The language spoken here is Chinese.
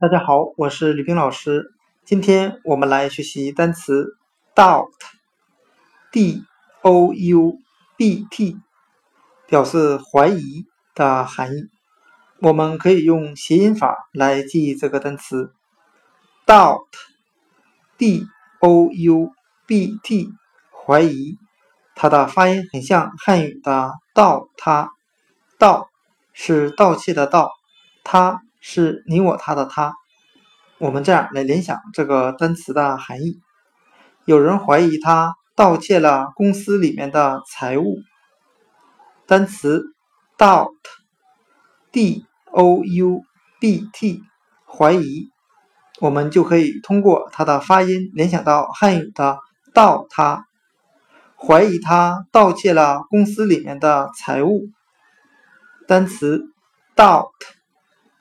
大家好，我是吕冰老师。今天我们来学习单词 doubt，d o u b t，表示怀疑的含义。我们可以用谐音法来记忆这个单词 doubt，d o u b t，怀疑。它的发音很像汉语的“盗他”，盗是盗窃的盗，他是你我他的他。我们这样来联想这个单词的含义：有人怀疑他盗窃了公司里面的财物。单词 doubt，d o u b t，怀疑，我们就可以通过它的发音联想到汉语的“盗他”，怀疑他盗窃了公司里面的财物。单词 doubt